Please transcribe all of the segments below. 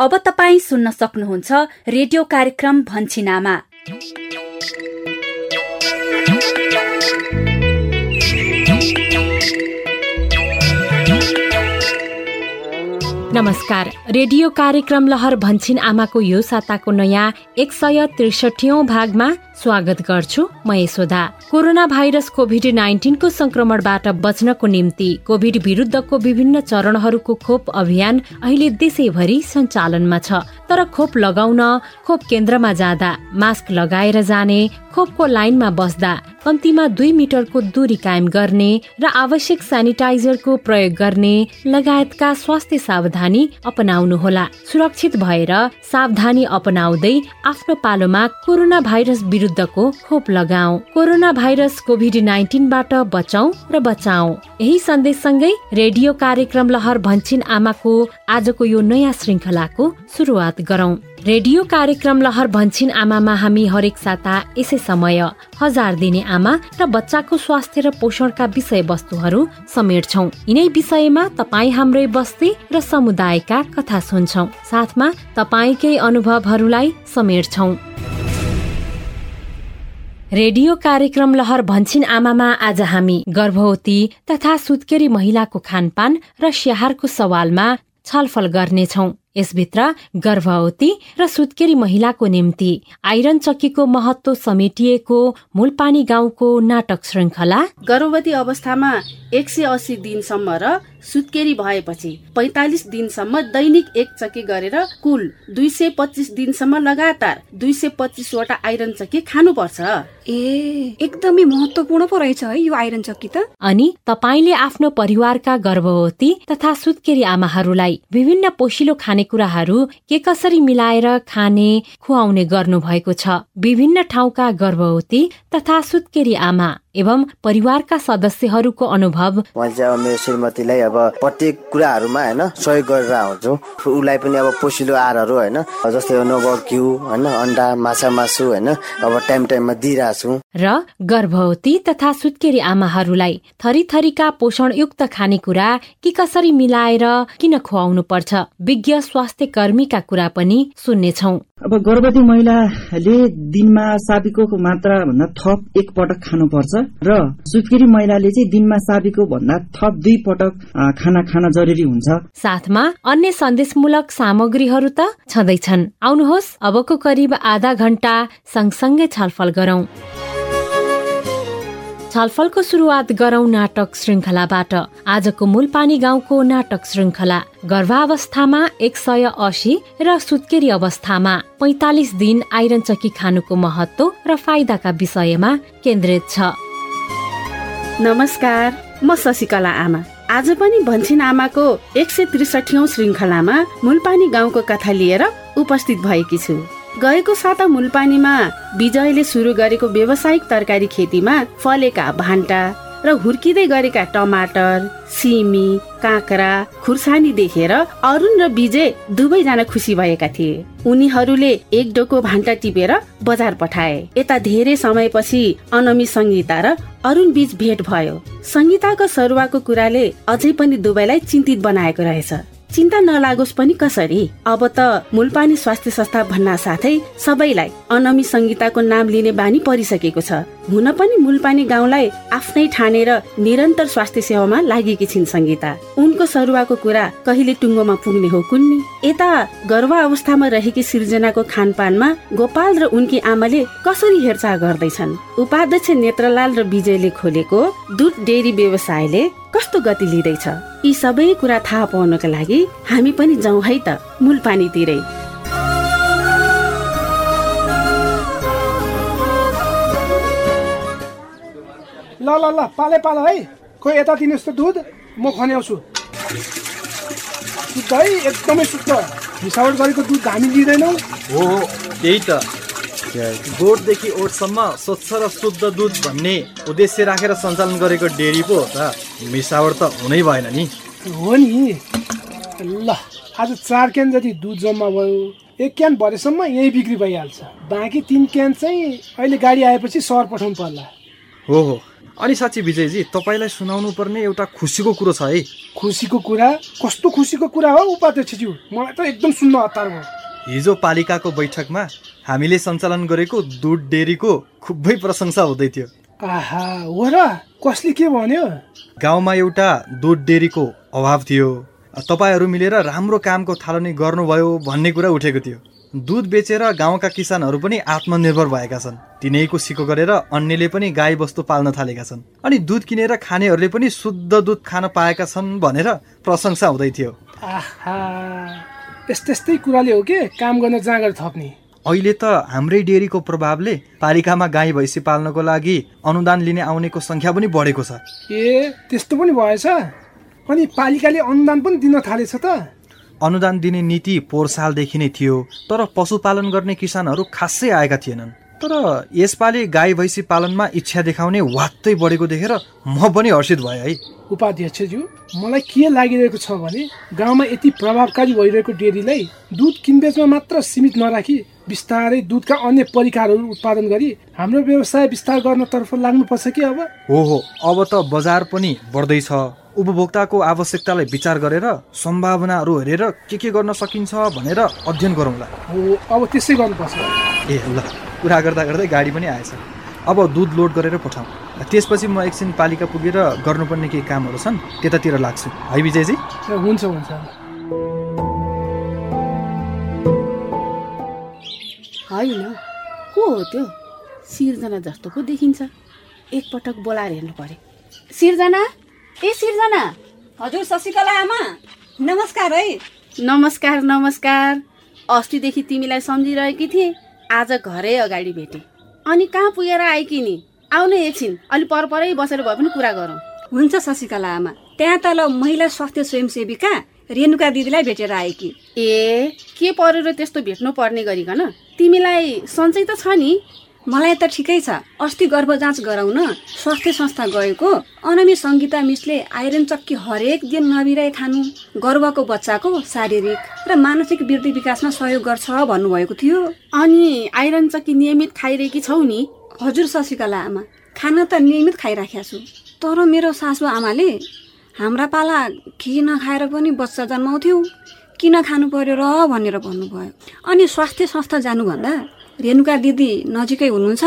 अब तपाईँ सुन्न सक्नुहुन्छ रेडियो कार्यक्रम भन्छिनामा नमस्कार। रेडियो कार्यक्रम लहर भन्छिन आमाको यो साताको नयाँ एक सय त्रिसठीौं भागमा स्वागत गर्छु म यशोदा। कोरोना भाइरस कोभिड नाइन्टिनको संक्रमणबाट बच्नको निम्ति कोभिड विरुद्धको विभिन्न चरणहरूको खोप अभियान अहिले देशैभरि सञ्चालनमा छ। तर खोप लगाउन खोप केन्द्रमा जाँदा मास्क लगाएर जाने खोपको लाइनमा बस्दा कम्तीमा दुई मिटरको दूरी कायम गर्ने र आवश्यक सेनिटाइजरको प्रयोग गर्ने लगायतका स्वास्थ्य सावधानी अपनाउनुहोला। सुरक्षित भएर सावधानी अपनाउँदै आफ्नो पालोमा कोरोना भाइरस विरुद्धको खोप लगाऊ। कोरोना भाइरस कोभिड नाइन्टिनबाट बचाउ र बचाउ यही सन्देशसँगै रेडियो कार्यक्रम लहर भन्छिन आमाको आजको यो नयाँ श्रृङ्खलाको सुरुवात गरौं। रेडियो कार्यक्रम लहर भन्छिन आमामा हामी हरेक साता यसै समय। हजार दिने आमा र बच्चाको स्वास्थ्य र पोषणका विषय वस्तुहरू समेट्छौ। यिनै विषयमा तपाईँ हाम्रै बस्ती र समुदायका कथा सुन्छौ। साथमा तपाईँकै अनुभवहरूलाई समेट्छौ। रेडियो कार्यक्रम लहर भन्छिन आमामा आज हामी। गर्भवती तथा सुत्केरी महिलाको खानपान र स्याहारको सवालमा छलफल गर्नेछौ। यसभित्र गर्भवती र सुत्केरी महिलाको निम्ति आइरन चक्कीको महत्व समेटिएको मूलपानी गाउँको नाटक श्रृङ्खला। गर्भवती अवस्थामा एक सय अस्सी दिनसम्म र सुत्केरी भएपछि पैतालिस दिनसम्म दैनिक एक चक्की गरेर कुल दुई सय पच्चिस दिनसम्म लगातार दुई सय पच्चिसवटा आइरन चक्की खानुपर्छ। ए एकदमै महत्वपूर्ण पो रहेछ है यो आइरन चक्की त। अनि तपाईँले आफ्नो परिवारका गर्भवती तथा सुत्केरी आमाहरूलाई विभिन्न पोषिलो खानेकुराहरू के कसरी मिलाएर खाने खुवाउने गर्नु भएको छ। विभिन्न ठाउँका गर्भवती तथा सुत्केरी आमा एवं परिवारका सदस्यहरूको अनुभव। मैले चाहिँ अब मेरो श्रीमतीलाई अब प्रत्येक कुराहरूमा होइन सहयोग गरेर आउँछु। उसलाई पनि अब पोसिलो आहारहरू होइन जस्तै नगौ घिउ होइन अन्डा माछा मासु होइन अब टाइम टाइममा दिइरहेको छु र गर्भवती तथा सुत्केरी आमाहरूलाई थरी थरीका पोषणयुक्त खानेकुरा के कसरी मिलाएर किन खुवाउनु पर्छ विज्ञ स्वास्थ्य कर्मीका कुरा पनि सुन्नेछौ। अब गर्भवती महिलाले दिनमा साबीको मात्रा भन्दा थप एक पटक खानुपर्छ र सुत्केरी महिलाले चाहिँ दिनमा साबीको भन्दा थप दुई पटक खाना खान जरुरी हुन्छ। साथमा अन्य सन्देशमूलक सामग्रीहरू त छँदैछन्। आउनुहोस् अबको करिब आधा घण्टा सँगसँगै छलफल गरौं। छलफलको सुरुवात गरौं नाटक श्रृङ्खलाबाट आजको मूलपानी गाउँको नाटक श्रृङ्खला गर्भावस्थामा एक सय असी र सुत्केरी अवस्थामा पैतालिस दिन आइरन चक्की खानुको महत्व र फाइदाका विषयमा केन्द्रित छ। नमस्कार म शशिकला आमा। आज पनि भन्छिन आमाको एक सय त्रिसठी श्रृङ्खलामा मूलपानी गाउँको कथा लिएर उपस्थित भएकी छु। गएको साता मुलपानीमा विजयले सुरु गरेको व्यावसायिक तरकारी खेतीमा फलेका भान्टा र हुर्किँदै गरेका टमाटर सिमी काँक्रा खुर्सानी देखेर अरुण र विजय दुवैजना खुसी भएका थिए। उनीहरूले एक डोको भान्टा टिपेर बजार पठाए। यता धेरै समयपछि अनमी संगीता र अरुण बीच भेट भयो। संगीताको सरुवाको कुराले अझै पनि दुवैलाई चिन्तित बनाएको रहेछ। चिन्ता नलागोस् पनि कसरी? अब त मूलपानी स्वास्थ्य संस्था भन्न साथै सबैलाई अनमी संगीताको नाम लिने बानी परिसकेको छ। हुन पनि मूलपानी गाउँलाई आफ्नै ठानेर निरन्तर स्वास्थ्य सेवामा लागेकी छिन् संगीता। उनको सरुवाको कुरा कहिले टुङ्गोमा पुग्ने हो कुन्नी? यता गर्भ अवस्थामा रहेकी सृजनाको खानपानमा गोपाल र उनकी आमाले कसरी हेरचाह गर्दैछन्? उपाध्यक्ष नेत्रलाल र विजयले खोलेको दुध डेरी व्यवसायले कस्तो गति लिँदैछ? यी सबै कुरा थाहा पाउनको लागि हामी पनि जाउँ है त मूल पानीतिरै ल ल ल पाले पाल है। खोइ यता दिनुहोस् त दुध म खन्याउँछु। शुद्ध है एकदमै शुद्ध। मिसावट गरेको दुध हामी लिँदैनौँ। हो हो त्यही त। गोठदेखि ओठसम्म स्वच्छ र शुद्ध दुध भन्ने उद्देश्य राखेर सञ्चालन गरेको डेरी पो हो त। मिसावट त हुनै भएन नि। हो नि। ल आज चार क्यान जति दुध जम्मा भयो एक क्यान भरेसम्म यही बिक्री भइहाल्छ। बाँकी तिन क्यान चाहिँ अहिले गाडी आएपछि सहर पठाउनु पर्ला। हो हो। अनि साँच्ची विजयजी तपाईँलाई सुनाउनु पर्ने एउटा खुसीको कुरो छ है। खुसीको कुरा? कस्तो खुसीको कुरा हो उपाध्यक्षज्यू मलाई त एकदम सुन्न हतार भयो। हिजो पालिकाको बैठकमा हामीले सञ्चालन गरेको दुध डेरीको खुबै प्रशंसा हुँदै थियो। आहा हो र? कसले के भन्यो? गाउँमा एउटा दुध डेरीको अभाव थियो। तपाईँहरू मिलेर राम्रो कामको थालनी गर्नुभयो भन्ने कुरा उठेको थियो। दुध बेचेर गाउँका किसानहरू पनि आत्मनिर्भर भएका छन्। तिनैको सिको गरेर अन्यले पनि गाई बस्तु पाल्न थालेका छन् अनि दुध किनेर खानेहरूले पनि शुद्ध दुध खान पाएका छन् भनेर प्रशंसा हुँदै थियो। कुराले हो के? काम गर्न जाँगर थप्ने। अहिले त हाम्रै डेरीको प्रभावले पालिकामा गाई भैँसी पाल्नको लागि अनुदान लिने आउनेको सङ्ख्या पनि बढेको छ। ए त्यस्तो पनि भएछ? अनि पालिकाले अनुदान पनि दिन थालेछ त? अनुदान दिने नीति पोहोर सालदेखि नै थियो तर पशुपालन गर्ने किसानहरू खासै आएका थिएनन्। तर यसपालि गाई भैँसी पालनमा इच्छा देखाउने वात्तै बढेको देखेर म पनि हर्षित भएँ है। उपाध्यक्षज्यू मलाई के लागिरहेको छ भने गाउँमा यति प्रभावकारी भइरहेको डेरीलाई दुध किनबेचमा मात्र सीमित नराखी बिस्तारै दुधका अन्य परिकारहरू उत्पादन गरी हाम्रो व्यवसाय विस्तार गर्नतर्फ लाग्नुपर्छ कि अब? हो हो अब त बजार पनि बढ्दैछ। उपभोक्ताको आवश्यकतालाई विचार गरेर सम्भावनाहरू हेरेर के के गर्न सकिन्छ भनेर अध्ययन गरौँला अब त्यसै गर्नुपर्छ। ए ल कुरा गर्दा गर्दै गाडी पनि आएछ। अब दुध लोड गरेर पठाउँ। त्यसपछि म एकछिन पालिका पुगेर गर्नुपर्ने केही कामहरू छन् त्यतातिर लाग्छु। है विजयजी? हुन्छ हुन्छ। होइन को हो त्यो? सिर्जना जस्तो पो देखिन्छ। एकपटक बोलाएर हेर्नु पर्यो। सिर्जना? ए सिर्जना। हजुर शशिकला आमा। नमस्कार है। नमस्कार नमस्कार। अस्तिदेखि तिमीलाई सम्झिरहेकी थिएँ। आज घरै अगाडि भेटेँ। अनि कहाँ पुगेर आएकी नि? आउन एकछिन। अलि परपरै बसेर भए पनि कुरा गरौँ। हुन्छ शशिकला आमा। त्यहाँ तल महिला स्वास्थ्य स्वयंसेविका रेणुका दिदीलाई भेटेर आएकी। ए के पऱ्यो र त्यस्तो भेट्नु पर्ने गरिकन? तिमीलाई सन्चै त छ नि। मलाई त ठिकै छ। अस्ति गर्भ जाँच गराउन स्वास्थ्य संस्था गएको अनामी सङ्गीता मिसले आइरन चक्की हरेक दिन नबिराई खानु। गर्भको बच्चाको शारीरिक र मानसिक वृद्धि विकासमा सहयोग गर्छ भन्नुभएको थियो। अनि आइरन चक्की नियमित खाइरहेकी छौ नि? हजुर शशिकला आमा खाना त नियमित खाइराखेको छु। तर मेरो सासु आमाले हाम्रा पाला के नखाएर पनि बच्चा जन्माउँथ्यौ। किन खानु पर्यो र भनेर भन्नुभयो। अनि स्वास्थ्य संस्था जानुभन्दा रेणुका दिदी नजिकै हुनुहुन्छ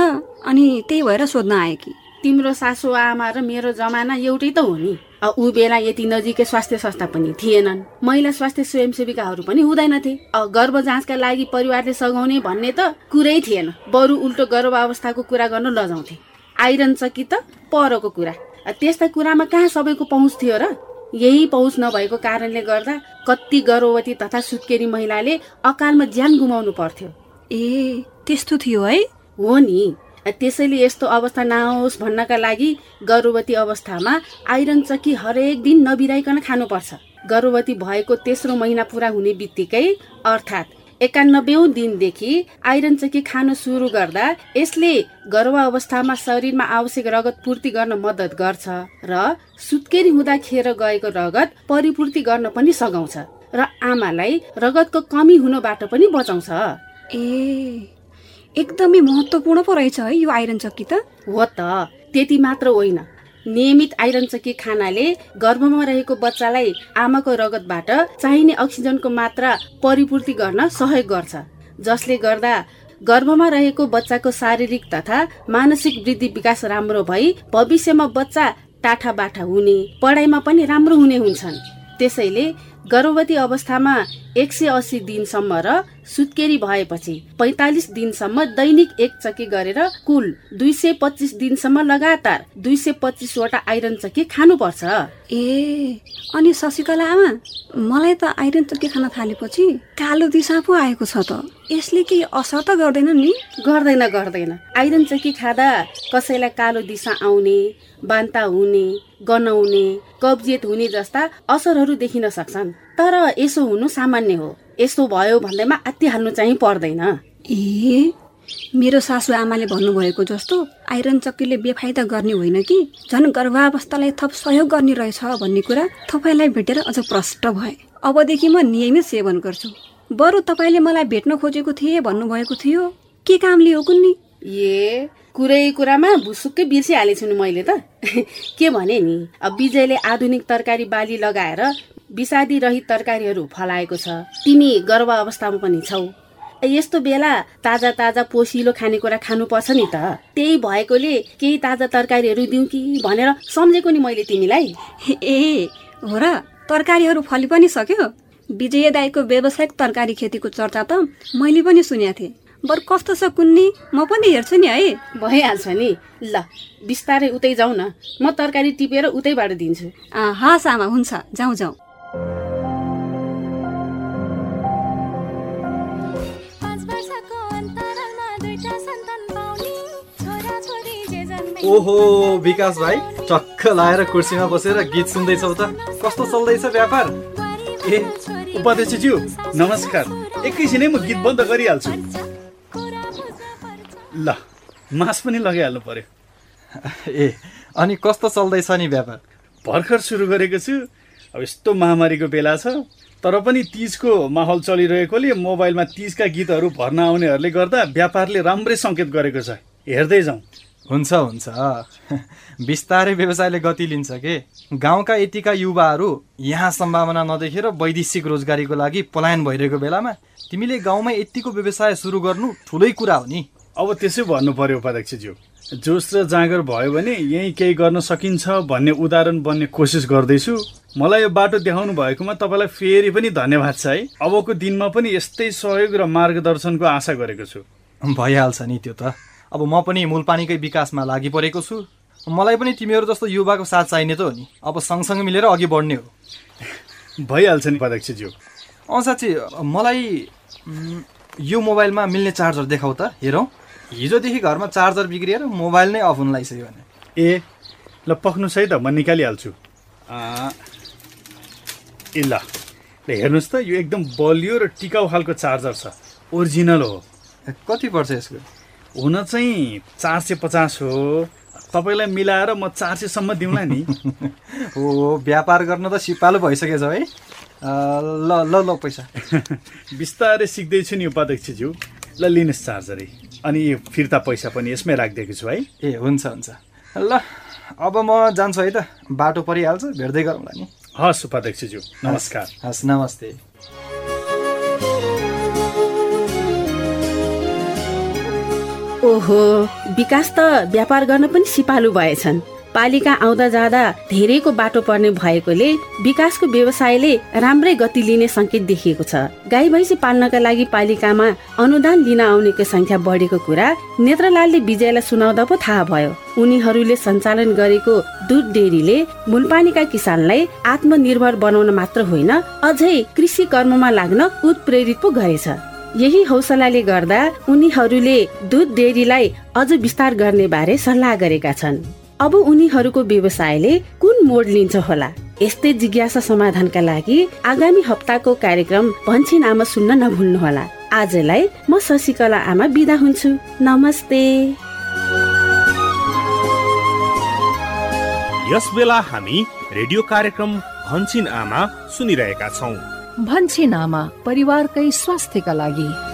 अनि त्यही भएर सोध्न आए कि। तिम्रो सासु आमा र मेरो जमाना एउटै त हो नि। ऊ बेला यति नजिकै स्वास्थ्य संस्था पनि थिएनन्। महिला स्वास्थ्य स्वयंसेविकाहरू पनि हुँदैनथे। गर्भ जाँचका लागि परिवारले सघाउने भन्ने त कुरै थिएन। बरु उल्टो गर्भ अवस्थाको कुरा गर्न लजाउँथे। आइरन चकी त परको कुरा। त्यस्ता कुरामा कहाँ सबैको पहुँच थियो र? यही पहुँच नभएको कारणले गर्दा कति गर्भवती तथा सुत्केरी महिलाले अकालमा ज्यान गुमाउनु पर्थ्यो। ए त्यस्तो थियो है। हो नि। त्यसैले यस्तो अवस्था नआओस् भन्नका लागि गर्भवती अवस्थामा आइरन चक्की हरेक दिन नबिराइकन खानुपर्छ। गर्भवती भएको तेस्रो महिना पुरा हुने बित्तिकै अर्थात् एकानब्बेौँ दिनदेखि आइरन चक्की खान सुरु गर्दा यसले गर्भ अवस्थामा शरीरमा आवश्यक रगत पूर्ति गर्न मद्दत गर्छ र सुत्केरी हुँदा खेर गएको रगत परिपूर्ति गर्न पनि सघाउँछ र आमालाई रगतको कमी हुनबाट पनि बचाउँछ। ए एकदमै महत्त्वपूर्ण पो रहेछ है यो आइरन चक्की त। हो त त्यति मात्र होइन। नियमित आइरन चक्की खानाले गर्भमा रहेको बच्चालाई आमाको रगतबाट चाहिने अक्सिजनको मात्रा परिपूर्ति गर्न सहयोग गर्छ। जसले गर्दा गर्भमा रहेको बच्चाको शारीरिक तथा मानसिक वृद्धि विकास राम्रो भई भविष्यमा बच्चा टाठा बाठा हुने पढाइमा पनि राम्रो हुने हुन्छन्। त्यसैले गर्भवती अवस्थामा एक सय अस्सी दिनसम्म र सुत्केरी भएपछि पैतालिस दिनसम्म दैनिक एक चक्की गरेर कुल दुई सय पच्चिस दिनसम्म लगातार दुई सय पच्चिसवटा आइरन चक्की खानुपर्छ। ए अनि शशिकला आमा मलाई त आइरन चक्की खान थालेपछि कालो दिसा पो आएको छ त। यसले के असर त गर्दैन नि? गर्दैन गर्दैन। आइरन चक्की खाँदा कसैलाई कालो दिशा आउने बान्ता हुने गनाउने कब्जियत हुने जस्ता असरहरू देखिन सक्छन्। तर यसो हुनु सामान्य हो। यस्तो भयो भन्दैमा आत्तिहाल्नु चाहिँ पर्दैन। ए मेरो सासु आमाले भन्नुभएको जस्तो आइरन चक्कीले बेफाइदा गर्ने होइन कि? झन् गर्भावस्थालाई थप सहयोग गर्ने रहेछ भन्ने कुरा तपाईँलाई भेटेर अझ प्रष्ट भए। अबदेखि म नियमित सेवन गर्छु। बरु तपाईँले मलाई भेट्न खोजेको थिए भन्नुभएको थियो। के कामले हो कुन्नी? ए कुरै कुरामा भुसुक्कै बिर्सिहालेछु नि मैले त। के भने नि? अब विजयले आधुनिक तरकारी बाली लगाएर विषादी रहित तरकारीहरू फलाएको छ। तिमी गर्भ अवस्थामा पनि छौ। यस्तो बेला ताजा ताजा पोसिलो खानेकुरा खानुपर्छ नि त। त्यही भएकोले केही ताजा तरकारीहरू दिउँ कि भनेर सम्झेको नि मैले तिमीलाई। ए हो र। तरकारीहरू फली पनि सक्यो? विजय दाईको व्यावसायिक तरकारी खेतीको चर्चा त मैले पनि सुनेको थिएँ। बरु कस्तो छ कुन्नी? म पनि हेर्छु नि है। भइहाल्छ नि। ल बिस्तारै उतै जाउँ न। म तरकारी टिपेर उतैबाट दिन्छु। हस् आमा हुन्छ। जाउँ जाउँ। ओहो विकास भाइ टक्क लाएर कुर्सीमा बसेर गीत सुन्दैछौ त। कस्तो चल्दैछ व्यापार? ए उपाध्यक्षज्यू नमस्कार। एकैछिनै म गीत बन्द गरिहाल्छु। ल मास पनि लगाइहाल्नु पर्यो। ए अनि कस्तो चल्दैछ नि व्यापार? भर्खर सुरु गरेको छु। अब यस्तो महामारीको बेला छ तर पनि तिजको माहौल चलिरहेकोले मोबाइलमा तिजका गीतहरू भर्न आउनेहरूले गर्दा व्यापारले राम्रै सङ्केत गरेको छ। हेर्दै जाउँ। हुन्छ हुन्छ। बिस्तारै व्यवसायले गति लिन्छ के? गाउँका यतिका युवाहरू यहाँ सम्भावना नदेखेर वैदेशिक रोजगारीको लागि पलायन भइरहेको बेलामा तिमीले गाउँमा यतिको व्यवसाय सुरु गर्नु ठुलै कुरा हो नि। अब त्यसै भन्नु पर्यो उपाध्यक्षज्यू। जोस र जाँगर भयो भने यहीँ केही गर्न सकिन्छ भन्ने उदाहरण बन्ने कोसिस गर्दैछु। मलाई यो बाटो देखाउनु भएकोमा तपाईँलाई फेरि पनि धन्यवाद छ है। अबको दिनमा पनि यस्तै सहयोग र मार्गदर्शनको आशा गरेको छु। भइहाल्छ नि त्यो त। अब म पनि मूलपानीकै विकासमा लागि परेको छु। मलाई पनि तिमीहरू जस्तो युवाको साथ चाहिने त हो नि। अब सँगसँगै मिलेर अघि बढ्ने हो। भइहाल्छ नि उपाध्यक्षज्यू। अँ साँच्ची मलाई यो मोबाइलमा मिल्ने चार्जर देखाउ त। हेरौँ। हिजोदेखि घरमा चार्जर बिग्रिएर मोबाइल नै अफ हुन लागिसक्यो भने। ए ल पक्नुहोस् है त म निकालिहाल्छु। ए ल ल हेर्नुहोस् त यो एकदम बलियो र टिकाउ खालको चार्जर छ। ओरिजिनल हो। कति पर्छ यसको? हुन चाहिँ चार सय पचास हो। तपाईँलाई मिलाएर म चार सयसम्म दिउँला नि। हो व्यापार गर्न त सिपालु भइसकेछ है। ल ल ल पैसा। बिस्तारै सिक्दैछु नि उपाध्यक्षज्यू। ल लिनुहोस् चार्जरै। अनि फिर्ता पैसा पनि यसमै राखिदिएको छु है। ए हुन्छ हुन्छ। ल अब म जान्छु है त। बाटो परिहाल्छ भेट्दै गरौँला नि। हस् उपाध्यक्षज्यू नमस्कार। हस् नमस्ते। ओहो विकास त व्यापार गर्न पनि सिपालु भएछन्। पालिका आउँदा जाँदा धेरैको बाटो पर्ने भएकोले विकासको व्यवसायले राम्रै गति लिने संकेत देखिएको छ। गाई भैँसी पाल्नका लागि पालिकामा अनुदान लिन आउनेको संख्या बढेको कुरा नेत्रलालले विजयलाई सुनाउँदा पो थाहा भयो। उनीहरूले सञ्चालन गरेको दुध डेरीले मुलपानीका किसानलाई आत्मनिर्भर बनाउन मात्र होइन अझै कृषि कर्ममा लाग्न उत्प्रेरित पो गरेछ। यही हौसलाले गर्दा उनीहरूले दुध डेरीलाई अझ विस्तार गर्ने बारे सल्लाह गरेका छन्। अब उनीहरूको व्यवसायले कुन मोड लिन्छ होला? यस्तै जिज्ञासा समाधानका लागि आगामी हप्ताको कार्यक्रम भन्छी आमा सुन्न नभुल्नुहोला आजलाई म शशिकला आमा बिदा हुन्छु। नमस्ते। यस बेला हामी रेडियो कार्यक्रम भन्छिन आमा सुनिरहेका छौँ। भन्छिन आमा परिवारकै स्वास्थ्यका लागि।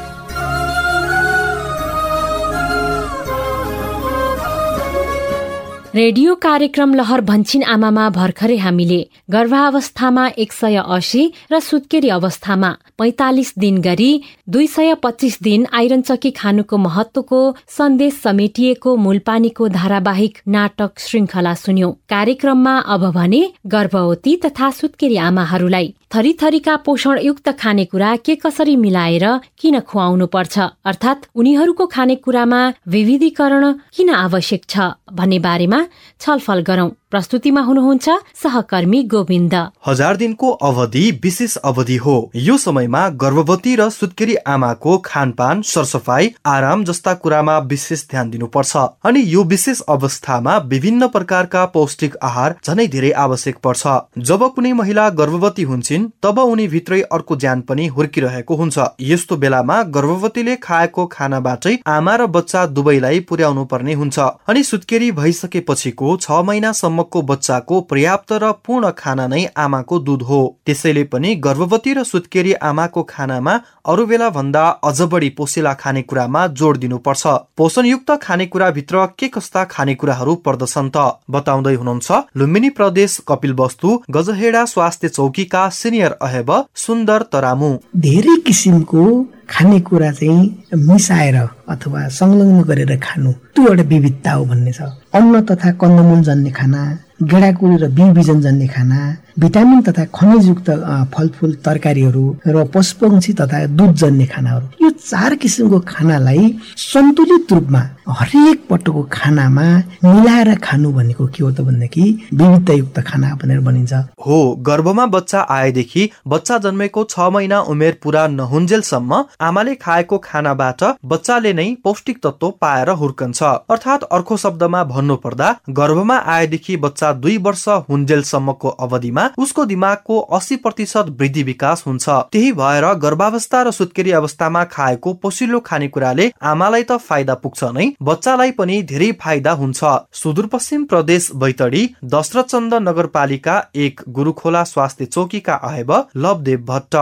रेडियो कार्यक्रम लहर भन्छिन आमामा भर्खरै हामीले। गर्भावस्थामा एक सय असी र सुत्केरी अवस्थामा पैतालिस दिन गरी दुई सय पच्चिस दिन आइरन चकी खानुको महत्वको सन्देश समेटिएको मूलपानीको धारावाहिक नाटक श्रृङ्खला सुन्यौं। कार्यक्रममा अब भने गर्भवती तथा सुत्केरी आमाहरूलाई थरीथरीका पोषणयुक्त खानेकुरा के कसरी मिलाएर किन खुवाउनु पर्छ अर्थात् उनीहरूको खानेकुरामा विविधीकरण किन आवश्यक छ भन्ने बारेमा छलफल गरौं। प्रस्तुतिमा हुनुहुन्छ सहकर्मी गोविन्द। हजार दिनको अवधि विशेष अवधि हो। यो समयमा गर्भवती र सुत्केरी आमाको खानपान सरसफाई आराम जस्ता कुरामा विशेष ध्यान दिनुपर्छ। अनि यो विशेष अवस्थामा विभिन्न प्रकारका पौष्टिक आहार झनै धेरै आवश्यक पर्छ। जब कुनै महिला गर्भवती हुन्छन् तब उनी भित्रै अर्को ज्यान पनि हुर्किरहेको हुन्छ। यस्तो बेलामा गर्भवतीले खाएको खानाबाटै आमा र बच्चा दुवैलाई पुर्याउनु पर्ने हुन्छ। अनि सुत्केरी भइसकेपछिको छ महिनासम्म बच्चाको पर्याप्त र पूर्ण खाना नै आमाको दुध हो। त्यसैले पनि गर्भवती र सुत्केरी आमाको खानामा अरू बेला भन्दा अझ बढी पोसिला खानेकुरामा जोड दिनुपर्छ। पोषणयुक्त खानेकुराभित्र के कस्ता खानेकुराहरू पर्दछन् त बताउँदै हुनुहुन्छ लुम्बिनी प्रदेश कपिल वस्तु गजहेडा स्वास्थ्य चौकीका सिनियर अहेब सुन्दर तरामु। धेरै किसिमको खानेकुरा चाहिँ मिसाएर अथवा संलग्न गरेर खानु त्यो एउटा विविधता हो भन्ने छ। अन्न तथा कन्दमूल जन्ने खाना गेडाकुडी र बिउ बिजन जन्ने खाना भिटामिन तथा खनिजयुक्त फलफुल तरकारीहरू र पशुपक्षी तथा दुध जन्ने खानाहरू। यो चार किसिमको खानालाई सन्तुलित रूपमा हरेक पटकको खानामा मिलाएर खानु भनेको के हो त भनेदेखि विविधतायुक्त खाना भनेर भनिन्छ। हो गर्भमा बच्चा आएदेखि बच्चा जन्मेको छ महिना उमेर पुरा नहुन्जेलसम्म आमाले खाएको खानाबाट बच्चाले नै पौष्टिक तत्व पाएर हुर्कन्छ। अर्थात् अर्को शब्दमा भन्नु पर्दा गर्भमा आएदेखि बच्चा दुई वर्ष हुन्जेलसम्मको अवधिमा उसको दिमागको अस्सी प्रतिशत वृद्धि विकास हुन्छ। त्यही भएर गर्भावस्था र सुत्केरी अवस्थामा खाएको पोसिलो खानेकुराले आमालाई त फाइदा पुग्छ नै बच्चालाई पनि धेरै फाइदा हुन्छ। सुदूरपश्चिम प्रदेश बैतडी दशरथ चन्द नगरपालिका एक गुरुखोला स्वास्थ्य चौकीका आएब लवदेव भट्ट।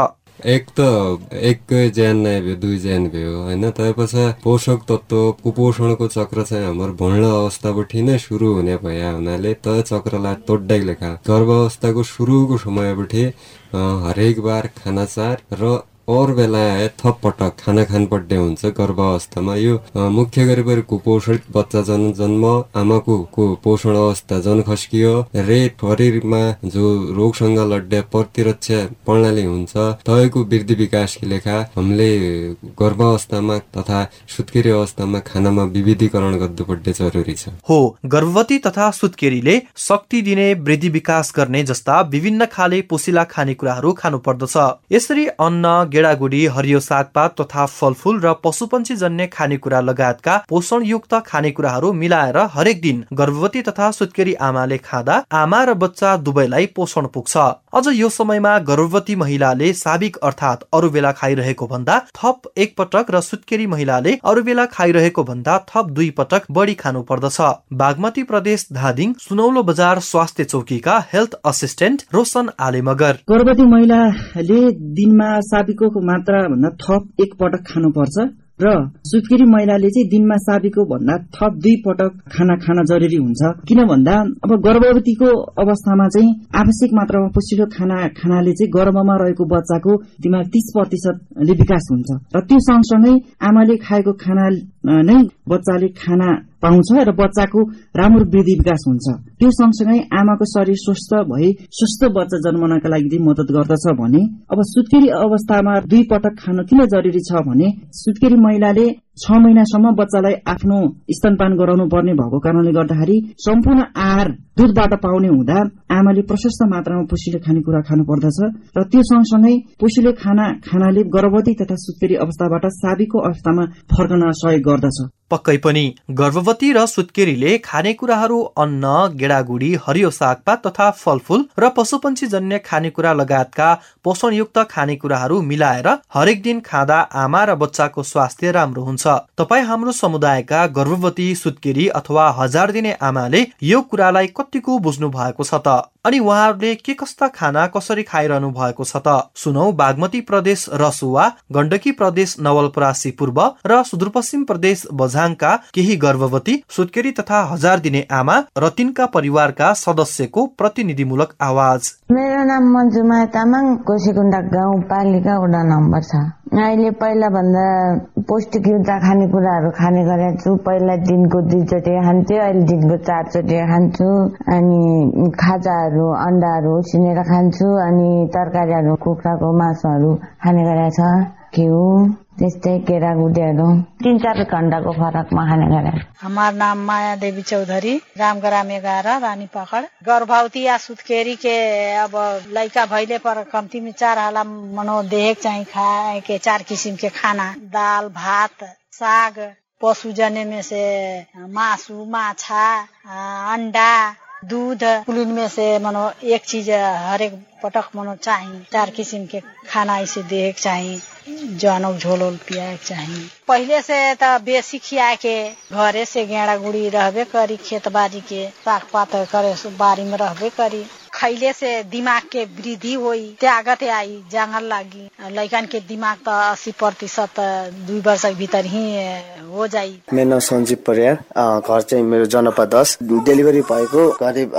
एक त एककै ज्यान नै भयो दुई ज्यान भयो होइन? त्यसपछि पोषक तत्व कुपोषणको चक्र चाहिँ हाम्रो भर्ण अवस्थाबाट नै सुरु हुने भए हुनाले त चक्रलाई तोड्दै लेखा। गर्भ अवस्थाको सुरुको समयबाट हरेक बार खानाचार र और बेला थप पटक खाना खान पर्ने हुन्छ गर्भ अवस्थामा यो मुख्य गरी कुपोषित बच्चा जन जन्म आमाको पोषण अवस्था जन खस्कियो रे शरीरमा जो रोगसँग लड्ने प्रतिरक्षा प्रणाली हुन्छ तयको वृद्धि विकासकी लेखा हामीले गर्भ अवस्थामा तथा सुत्केरी अवस्थामा खानामा विविधीकरण गर्नुपर्ने जरुरी छ। हो गर्भवती तथा सुत्केरीले शक्ति दिने वृद्धि विकास गर्ने जस्ता विभिन्न खाले पोसिला खानेकुराहरू खानु पर्दछ यसरी अन्न गेडागुडी हरियो सागपात तथा फलफूल र पशुपन्छी जन्य खानेकुरा लगायतका पोषणयुक्त खानेकुराहरू मिलाएर हरेक दिन गर्भवती तथा सुत्केरी आमाले खाँदा आमा र बच्चा दुवैलाई पोषण पुग्छ। अझ यो समयमा गर्भवती महिलाले साबिक अर्थात् अरू बेला खाइरहेको भन्दा थप एक पटक र सुत्केरी महिलाले अरू बेला खाइरहेको भन्दा थप दुई पटक बढी खानु पर्दछ। बागमती प्रदेश धादिङ सुनौलो बजार स्वास्थ्य चौकीका हेल्थ असिस्टेन्ट रोशन आलेमगर। गर्भवती महिलाले दिनमा साबिको साबिको मात्रा भन्दा थप एक पटक खानुपर्छ र सुत्केरी महिलाले चाहिँ दिनमा साबिको भन्दा थप दुई पटक खाना खान जरुरी हुन्छ। किन भन्दा अब गर्भवतीको अवस्थामा चाहिँ आवश्यक मात्रामा पोसिलो खाना खानाले चाहिँ गर्भमा रहेको बच्चाको दिमाग तीस प्रतिशतले विकास हुन्छ। र त्यो सँगसँगै आमाले खाएको खाना नै बच्चाले खाना पाउँछ र बच्चाको राम्रो वृद्धि विकास हुन्छ। त्यो सँगसँगै आमाको शरीर स्वस्थ भई स्वस्थ बच्चा जन्मनका लागि मदत गर्दछ भने अब सुत्केरी अवस्थामा दुई पटक खान किन जरुरी छ भने सुत्केरी महिलाले छ महिनासम्म बच्चालाई आफ्नो स्तनपान गराउनु पर्ने भएको कारणले गर्दाखेरि सम्पूर्ण आहार दुधबाट पाउने हुँदा आमाले प्रशस्त मात्रामा पोसिलो खानेकुरा खानु पर्दछ र त्यो सँगसँगै पोसिलो खाना खानाले गर्भवती तथा सुत्केरी अवस्थाबाट साबीको अवस्थामा फर्कन सहयोग गर्दछ। पक्कै पनि। गर्भवती र सुत्केरीले खानेकुराहरू अन्न गेडागुडी हरियो सागपात तथा फलफूल र पशुपन्छी जन्य खानेकुरा लगायतका पोषणयुक्त खानेकुराहरू मिलाएर हरेक दिन खाँदा आमा र बच्चाको स्वास्थ्य राम्रो हुन्छ। तपाईँ हाम्रो समुदायका गर्भवती सुत्केरी अथवा हजार दिने आमाले यो कुरालाई कतिको बुझ्नु भएको छ त? अनि उहाँहरूले के कस्ता खाना कसरी खाइरहनु भएको छ त? सुनौ बागमती प्रदेश रसुवा गण्डकी प्रदेश नवलपरासी पूर्व र सुदूरपश्चिम प्रदेश बझाङका केही गर्भवती सुत्केरी तथा हजार दिने आमा र तिनका परिवारका सदस्यको प्रतिनिधिमूलक आवाज। मेरो नाम मन्जुमा तामाङ कोसीकुण्डा गाउँपालिका वडा नम्बर छ। अहिले पहिला भन्दा पौष्टिकयुक्त खानेकुराहरू खाने गरेको छु। पहिला दिनको दुईचोटि खान्थ्यो अहिले दिनको चारचोटि खान्छु। अनि खाजाहरू अन्डाहरू उसिनेर खान्छु अनि तरकारीहरू कुखुराको मासुहरू खाने गरेको छ घिउ त्यस्तै केरागुडेहरू तिन चार घन्टाको फरकमा खाने गरे हमार नाम माया देवी चौधरी रामग्राम एघार रानी पकड़ गर्भवती या सुतकेरी के अब लड़का भैले पर कम्ती चार हाला मनो देख चाहिए खाए के चार किसिम के खाना। दाल भात साग पशु जने में से मासु माछा अंडा दूध कुलीन में से मनो एक चीज हरेक पटक मनो चाहिए चार किसिम के खाना ऐसे देख चाहिए जनो झोल पिया चाहिए पहले से तो बेसी खिया के घरे से गेड़ा गुड़ी रहबे करी खेत बाड़ी के साग पात करे बारी में रहबे करी। खैले से दिमाग के वृद्धि होई त्यागत आई जंगल लागी। लैकन के दिमाग त अस्सी प्रतिशत दुई वर्ष भीतर ही हो जाई मेरो नाम सञ्जीव परियार घर चाहिँ मेरो जनपा दस डेलिभरी भएको करिब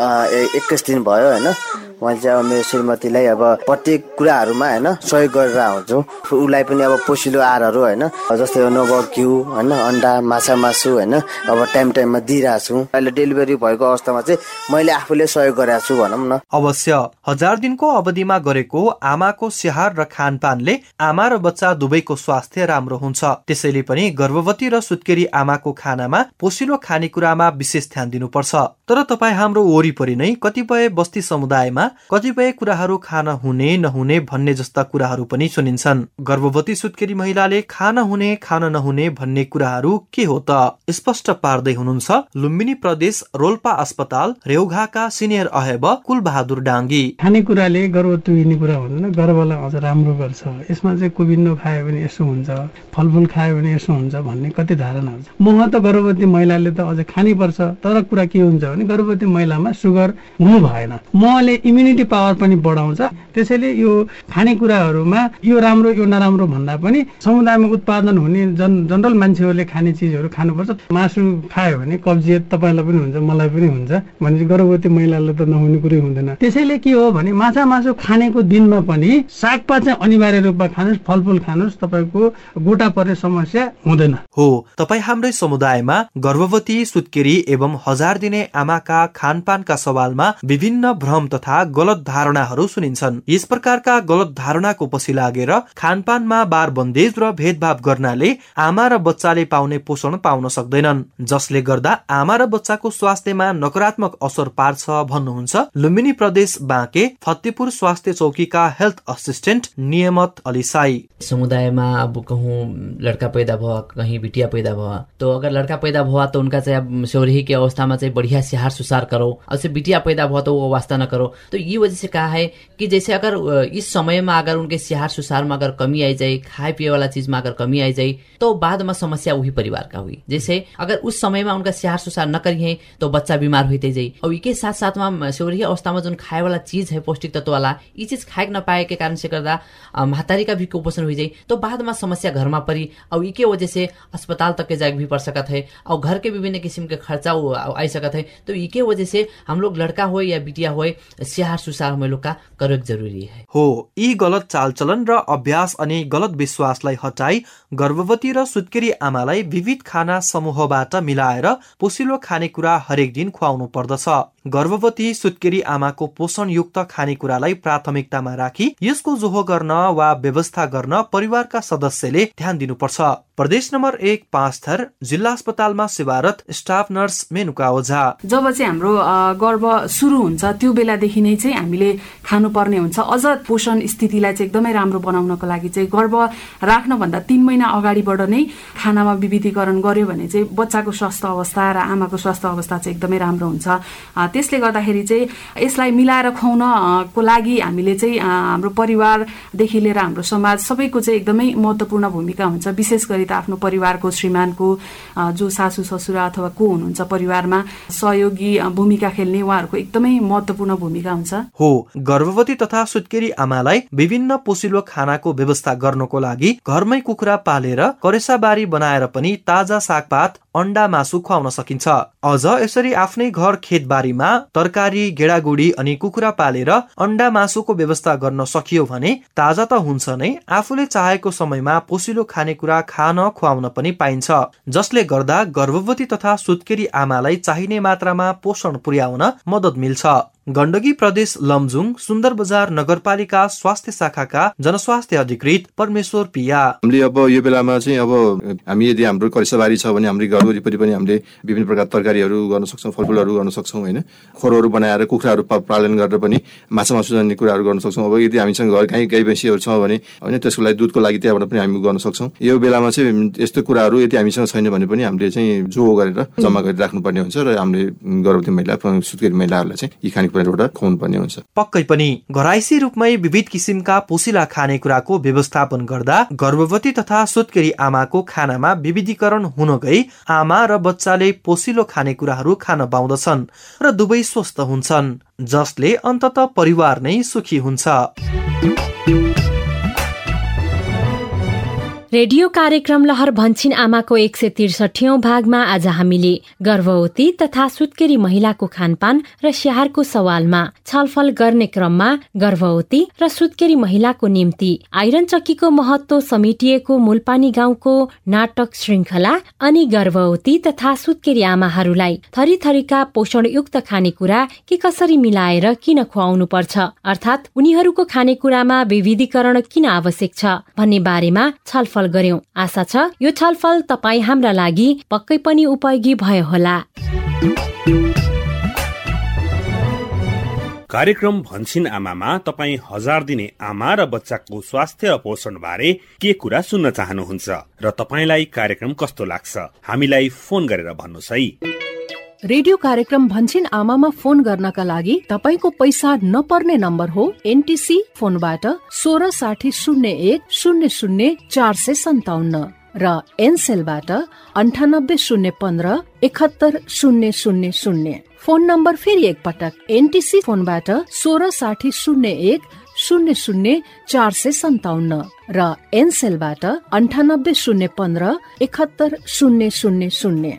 एक्काइस दिन भयो होइन? मैले चाहिँ अब मेरो श्रीमतीलाई अब प्रत्येक कुराहरूमा होइन सहयोग गरेर आउँछु। उसलाई पनि अब पोसिलो आहारहरू होइन? जस्तै नभए घिउ होइन? अन्डा माछा मासु होइन? अब टाइम टाइममा दिइरहेको छु अहिले डेलिभरी भएको अवस्थामा चाहिँ मैले आफूले सहयोग गरेको छु भनौँ न। अवश्य। हजार दिनको अवधिमा गरेको आमाको स्याहार र खानपानले आमा र बच्चा दुवैको स्वास्थ्य राम्रो हुन्छ। त्यसैले पनि गर्भवती र सुत्केरी आमाको खानामा पोसिलो खानेकुरामा विशेष ध्यान दिनुपर्छ। तर तपाईँ हाम्रो वरिपरि नै कतिपय बस्ती समुदायमा कतिपय कुराहरू खान हुने नहुने भन्ने जस्ता कुराहरू पनि सुनिन्छन्। गर्भवती सुत्केरी महिलाले खान हुने खान नहुने भन्ने कुराहरू के हो त? स्पष्ट पार्दै हुनुहुन्छ लुम्बिनी प्रदेश रोल्पा अस्पताल रेउघाका सिनियर अहेब कुलबहादुर डाङ्गी खानेकुराले गर्भवती हुने कुरा हुँदैन गर्भलाई अझ राम्रो गर्छ। यसमा चाहिँ कुबिन्डो खायो भने यसो हुन्छ फलफुल खायो भने यसो हुन्छ भन्ने कति धारणा हुन्छ मह त गर्भवती महिलाले त अझ खानैपर्छ तर कुरा के हुन्छ भने गर्भवती महिलामा सुगर हुनु भएन। महले इम्युनिटी पावर पनि बढाउँछ। त्यसैले यो खानेकुराहरूमा यो राम्रो यो नराम्रो भन्दा पनि समुदायमा उत्पादन हुने जन जनरल मान्छेहरूले खाने चिजहरू खानुपर्छ। मासु खायो भने कब्जियत तपाईँलाई पनि हुन्छ मलाई पनि हुन्छ। भनेपछि गर्भवती महिलालाई त नहुने कुरै हुँदैन। त्यसैले के हो भने माछा मासु खानेको दिनमा पनि सागपात चाहिँ अनिवार्य रूपमा खानुहोस् फलफुल खानुहोस् तपाईँको गोटा पर्ने समस्या हुँदैन। हो तपाईँ हाम्रै समुदायमा गर्भवती सुत्केरी एवं हजार दिने आमाका खानपानका सवालमा विभिन्न भ्रम तथा गलत धारणाहरू सुनिन्छन्। यस प्रकारका गलत धारणाको पछि लागेर खानपानमा बार बन्देज र भेदभाव गर्नाले आमा र बच्चाले पाउने पोषण पाउन सक्दैनन्। जसले गर्दा आमा र बच्चाको स्वास्थ्यमा नकारात्मक असर पार्छ भन्नुहुन्छ लुम्बिनी प्रदेश बाँके फतेपुर स्वास्थ्य चौकीका हेल्थ असिस्टेन्ट नियमत अलिसाई समुदायमा अब कहूँ लड़का पैदा भयो कहीं बिटिया पैदा भयो तो अगर लड़का पैदा हुआ तो उनका चाहिँ अब शौरही के अवस्थामा चाहिँ बढ़िया सिहार सुसार करो। और बिटिया पैदा भयो तो वो वास्ता न तो ये वजह से कहा है कि जैसे अगर इस समय में अगर उनके सिहार सुसार में अगर कमी आई जाए खाए पिए वाला चीज में अगर कमी आई जाए तो बाद में समस्या वही परिवार का हुई। जैसे अगर उस समय में उनका सिहार सुसार न करिए तो बच्चा बीमार होते जाए और इके साथ साथ में शौर्य अवस्था में जो खाए वाला चीज है पौष्टिक तत्व वाला ये चीज खाए न पाए के गर्दा महतारी का भी कुपोषण हो जाए तो में समस्या घर में पड़ी और इके वजह से अस्पताल तक के भी पड़ सकत है और घर के विभिन्न किस्म के खर्चा आई सकत है। तो इके वजह से हम लोग लड़का हो या बिटिया हो स्याहार सुसार हम लोग का करेक्ट जरूरी है। हो यी गलत चालचलन र अभ्यास अनि गलत विश्वासलाई हटाई गर्भवती र सुत्केरी आमालाई विविध खाना समूहबाट मिलाएर पोसिलो खानेकुरा हरेक दिन खुवाउनु पर्दछ। गर्भवती सुत्केरी आमाको पोषणयुक्त खानेकुरालाई प्राथमिकतामा राखी यसको जोहो गर्न वा व्यवस्था गर्न परिवारका सदस्यले ध्यान दिनुपर्छ। प्रदेश नम्बर एक पाँच थर जिल्ला अस्पतालमा सेवारत स्टाफ नर्स मेनुका ओझा। जब चाहिँ हाम्रो गर्भ सुरु हुन्छ त्यो बेलादेखि नै चाहिँ हामीले खानुपर्ने हुन्छ। अझ पोषण स्थितिलाई चाहिँ एकदमै राम्रो बनाउनको लागि चाहिँ गर्भ राख्नभन्दा तिन महिना अगाडिबाट नै खानामा विविधीकरण गर्यो भने चाहिँ बच्चाको स्वास्थ्य अवस्था र आमाको स्वास्थ्य अवस्था चाहिँ एकदमै राम्रो हुन्छ। त्यसले गर्दाखेरि चाहिँ यसलाई मिलाएर खुवाउनको लागि हामीले चाहिँ हाम्रो परिवारदेखि लिएर हाम्रो समाज सबैको चाहिँ एकदमै महत्त्वपूर्ण भूमिका हुन्छ। विशेष गरी त आफ्नो परिवारको श्रीमानको जो सासू ससुरा अथवा को हुनुहुन्छ परिवारमा सहयोगी भूमिका खेल्ने उहाँहरूको एकदमै महत्त्वपूर्ण भूमिका हुन्छ। हो गर्भवती तथा सुत्केरी आमालाई विभिन्न पोसिलो खानाको व्यवस्था गर्नको लागि घरमै कुखुरा पालेर करेसाबारी बनाएर पनि ताजा सागपात अन्डा मासु खुवाउन सकिन्छ। अझ यसरी आफ्नै घर खेतबारीमा तरकारी गेडागुडी अनि कुखुरा पालेर अन्डा मासुको व्यवस्था गर्न सकियो भने ताजा त हुन्छ नै आफूले चाहेको समयमा पोसिलो खानेकुरा खान खुवाउन पनि पाइन्छ। जसले गर्दा गर्भवती तथा सुत्केरी आमालाई चाहिने मात्रामा पोषण पुर्याउन मद्दत मिल्छ। गण्डकी प्रदेश लमजुङ सुन्दर बजार नगरपालिका स्वास्थ्य शाखाका जनस्वास्थ्य अधिकृत परमेश्वर पिया। हामीले अब यो बेलामा चाहिँ अब हामी यदि हाम्रो करिसाबारी छ भने हाम्रो घर वरिपरि पनि हामीले विभिन्न प्रकार तरकारीहरू गर्न सक्छौँ फलफुलहरू गर्न सक्छौँ होइन? खोरहरू बनाएर कुखुराहरू पालन गरेर पनि माछा मासु जन्ने कुराहरू गर्न सक्छौँ। अब यदि हामीसँग घर गाई गाई भैँसीहरू छ भने होइन त्यसको लागि दुधको लागि त्यहाँबाट पनि हामी गर्न सक्छौँ। यो बेलामा चाहिँ यस्तो कुराहरू यदि हामीसँग छैन भने पनि हामीले चाहिँ जो गरेर जम्मा गरेर राख्नुपर्ने हुन्छ र हामीले गर्भवती महिला सुत्केरी महिलाहरूलाई चाहिँ यी खानेकुराबाट खुवाउनु पर्ने हुन्छ। पक्कै पनि घराइसी रूपमै विविध किसिमका पोसिला खानेकुराको व्यवस्थापन गर्दा गर्भवती तथा सुत्केरी आमाको खानामा विविधीकरण हुन गई आमा र बच्चाले पोसिलो खानेकुराहरू खान पाउँदछन् र दुवै स्वस्थ हुन्छन् जसले अन्तत परिवार नै सुखी हुन्छ। रेडियो कार्यक्रम लहर भन्छिन आमाको एक सय त्रिसठीौं भागमा आज हामीले गर्भवती तथा सुत्केरी महिलाको खानपान र स्याहारको सवालमा छलफल गर्ने क्रममा गर्भवती र सुत्केरी महिलाको निम्ति आइरन चक्कीको महत्व समेटिएको मूलपानी गाउँको नाटक श्रृङ्खला अनि गर्भवती तथा सुत्केरी आमाहरूलाई थरीथरीका पोषणयुक्त खानेकुरा के कसरी मिलाएर किन खुवाउनु पर्छ अर्थात् उनीहरूको खानेकुरामा विविधीकरण किन आवश्यक छ भन्ने बारेमा छलफल छलफल गर्यौं। आशा छ यो छलफल तपाईँ हाम्रा लागि पक्कै पनि उपयोगी भयो होला। कार्यक्रम भन्छिन आमामा तपाईँ हजार दिने आमा र बच्चाको स्वास्थ्य पोषण बारे के कुरा सुन्न चाहनुहुन्छ र तपाईँलाई कार्यक्रम कस्तो लाग्छ हामीलाई फोन गरेर भन्नुहोस् है। रेडियो कार्यक्रम भन्छिन आमामा फोन गर्नका लागि तपाईँको पैसा नपर्ने नम्बर हो एनटिसी फोनबाट सोह्र साठी शून्य एक शून्य शून्य चार सय सन्ताउन्न र एनसेलबाट अन्ठानब्बे शून्य पन्ध्र एकहत्तर शून्य शून्य शून्य। फोन नम्बर फेरि एकपटक एनटिसी फोनबाट सोह्र साठी शून्य एक शून्य शून्य चार सय सन्ताउन्न र एनसेलबाट अन्ठानब्बे शून्य पन्ध्र एकहत्तर शून्य शून्य शून्य।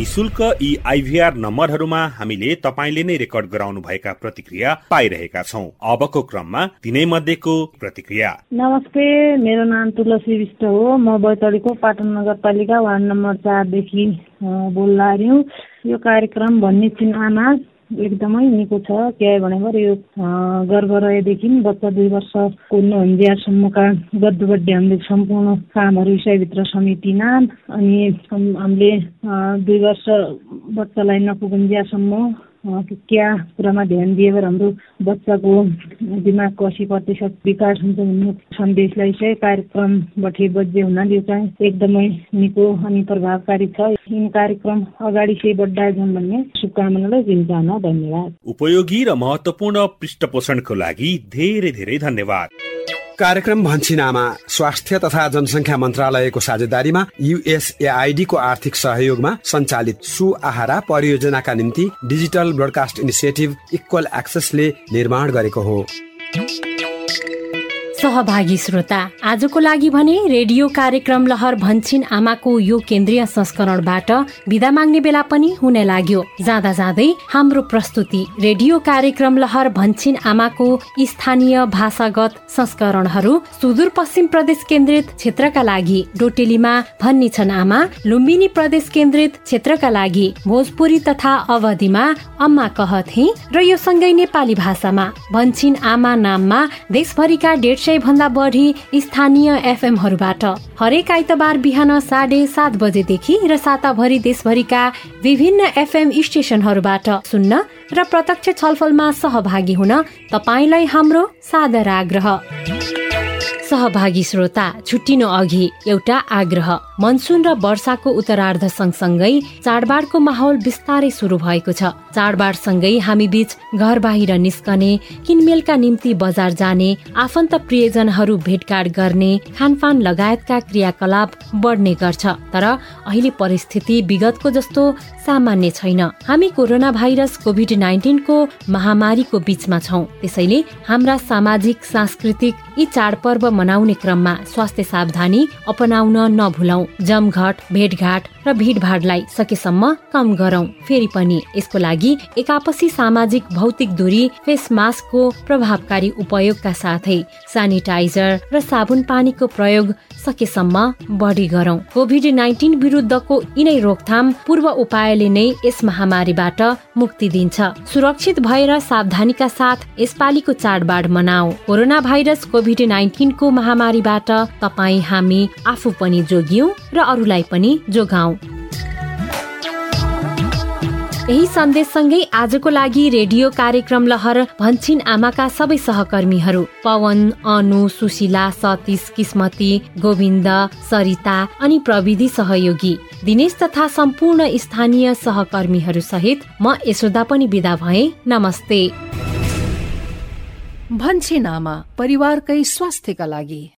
निशुल्क यी आइभीआर नम्बरहरूमा हामीले तपाईँले नै रेकर्ड गराउनु भएका प्रतिक्रिया पाइरहेका छौ। अबको क्रममा तिनै मध्येको प्रतिक्रिया। नमस्ते मेरो नाम तुलसी विष्ट हो। म बैतडीको पाटन नगरपालिका वार्ड नम्बर चारदेखि बोल्दा यो कार्यक्रम भन्ने चिन्हमा एकदमै निको छ। के भनेको यो गर्भ रहेदेखि बच्चा दुई वर्ष कुर्नु हुन्जेसम्मका गद्दुबड्डी हामीले सम्पूर्ण कामहरू विषयभित्र समितिन अनि हामीले दुई वर्ष बच्चालाई नपुगुन्जेसम्म क्या कुरामा ध्यान दिएर हाम्रो बच्चाको दिमागको असी प्रतिशत विकास हुन्छ भन्ने सन्देशलाई चाहिँ कार्यक्रमबाट बजे हुनाले चाहिँ एकदमै निको अनि प्रभावकारी छ यिन कार्यक्रम अगाडि चाहिँ बढ्दा जाउँ भन्ने शुभकामनालाई दिन जान धन्यवाद उपयोगी र महत्वपूर्ण पृष्ठपोषणको लागि धेरै धेरै धन्यवाद कार्यक्रम भन्छिनामा स्वास्थ्य तथा जनसङ्ख्या मन्त्रालयको साझेदारीमा युएसएआईडीको आर्थिक सहयोगमा सञ्चालित सु आहारा परियोजनाका निम्ति डिजिटल ब्रोडकास्ट इनिसिएटिभ इक्वल एक्सेसले निर्माण गरेको हो। सहभागी श्रोता आजको लागि भने रेडियो कार्यक्रम लहर भन्छिन आमाको यो केन्द्रीय संस्करणबाट विदा माग्ने बेला पनि हुने लाग्यो। जाँदा जाँदै हाम्रो प्रस्तुति रेडियो कार्यक्रम लहर भन्छिन आमाको स्थानीय भाषागत संस्करणहरू सुदूरपश्चिम प्रदेश केन्द्रित क्षेत्रका लागि डोटेलीमा भन्ने छन् आमा लुम्बिनी प्रदेश केन्द्रित क्षेत्रका लागि भोजपुरी तथा अवधिमा अम्मा कहथे र यो सँगै नेपाली भाषामा भन्छिन आमा नाममा देशभरिका डेढ सय भन्दा बढी स्थानीय एफएमहरूबाट हरेक आइतबार बिहान साढे सात बजेदेखि र साताभरि देशभरिका विभिन्न एफएम स्टेसनहरूबाट सुन्न र प्रत्यक्ष छलफलमा सहभागी हुन तपाईँलाई हाम्रो सादर आग्रह। सहभागी श्रोता छुट्टिनु अघि एउटा आग्रह। मनसुन र वर्षाको उत्तरार्ध सँगसँगै चाडबाडको माहौल बिस्तारै सुरु भएको छ। चाडबाडसँगै हामी बीच घर बाहिर निस्कने किनमेलका निम्ति बजार जाने आफन्त प्रियजनहरू भेटघाट गर्ने खानपान लगायतका क्रियाकलाप बढ्ने गर्छ। तर अहिले परिस्थिति विगतको जस्तो सामान्य छैन। हामी कोरोना भाइरस कोभिड नाइन्टिनको महामारीको बीचमा छौँ। त्यसैले हाम्रा सामाजिक सांस्कृतिक यी चाडपर्व मनाउने क्रममा स्वास्थ्य सावधानी अपनाउन नभुलौ जमघट भेटघाट र भिडभाडलाई सकेसम्म कम गरौं। फेरि पनि यसको लागि एकापसी सामाजिक भौतिक दूरी फेस मास्कको प्रभावकारी उपयोगका साथै सेनिटाइजर र साबुन पानीको प्रयोग सकेसम्म बढी गरौं। कोभिड नाइन्टिन विरुद्धको यिनै रोकथाम पूर्व उपायले नै यस महामारीबाट मुक्ति दिन्छ। सुरक्षित भएर सावधानीका साथ यसपालिको चाडबाड मनाऊ। कोरोना भाइरस कोभिड नाइन्टिनको महामारीबाट तपाईँ हामी आफू पनि जोगियौं र अरूलाई पनि जोगाऊ यही सन्देशसँगै आजको लागि रेडियो कार्यक्रम लहर भन्छिन आमाका सबै सहकर्मीहरू। पवन अनु सुशीला सतीश किस्मती गोविन्द सरिता अनि प्रविधि सहयोगी। दिनेश तथा सम्पूर्ण स्थानीय सहकर्मीहरू सहित म यशोदा पनि विदा भए। नमस्ते। भन्छिन आमा परिवारकै स्वास्थ्यका लागि।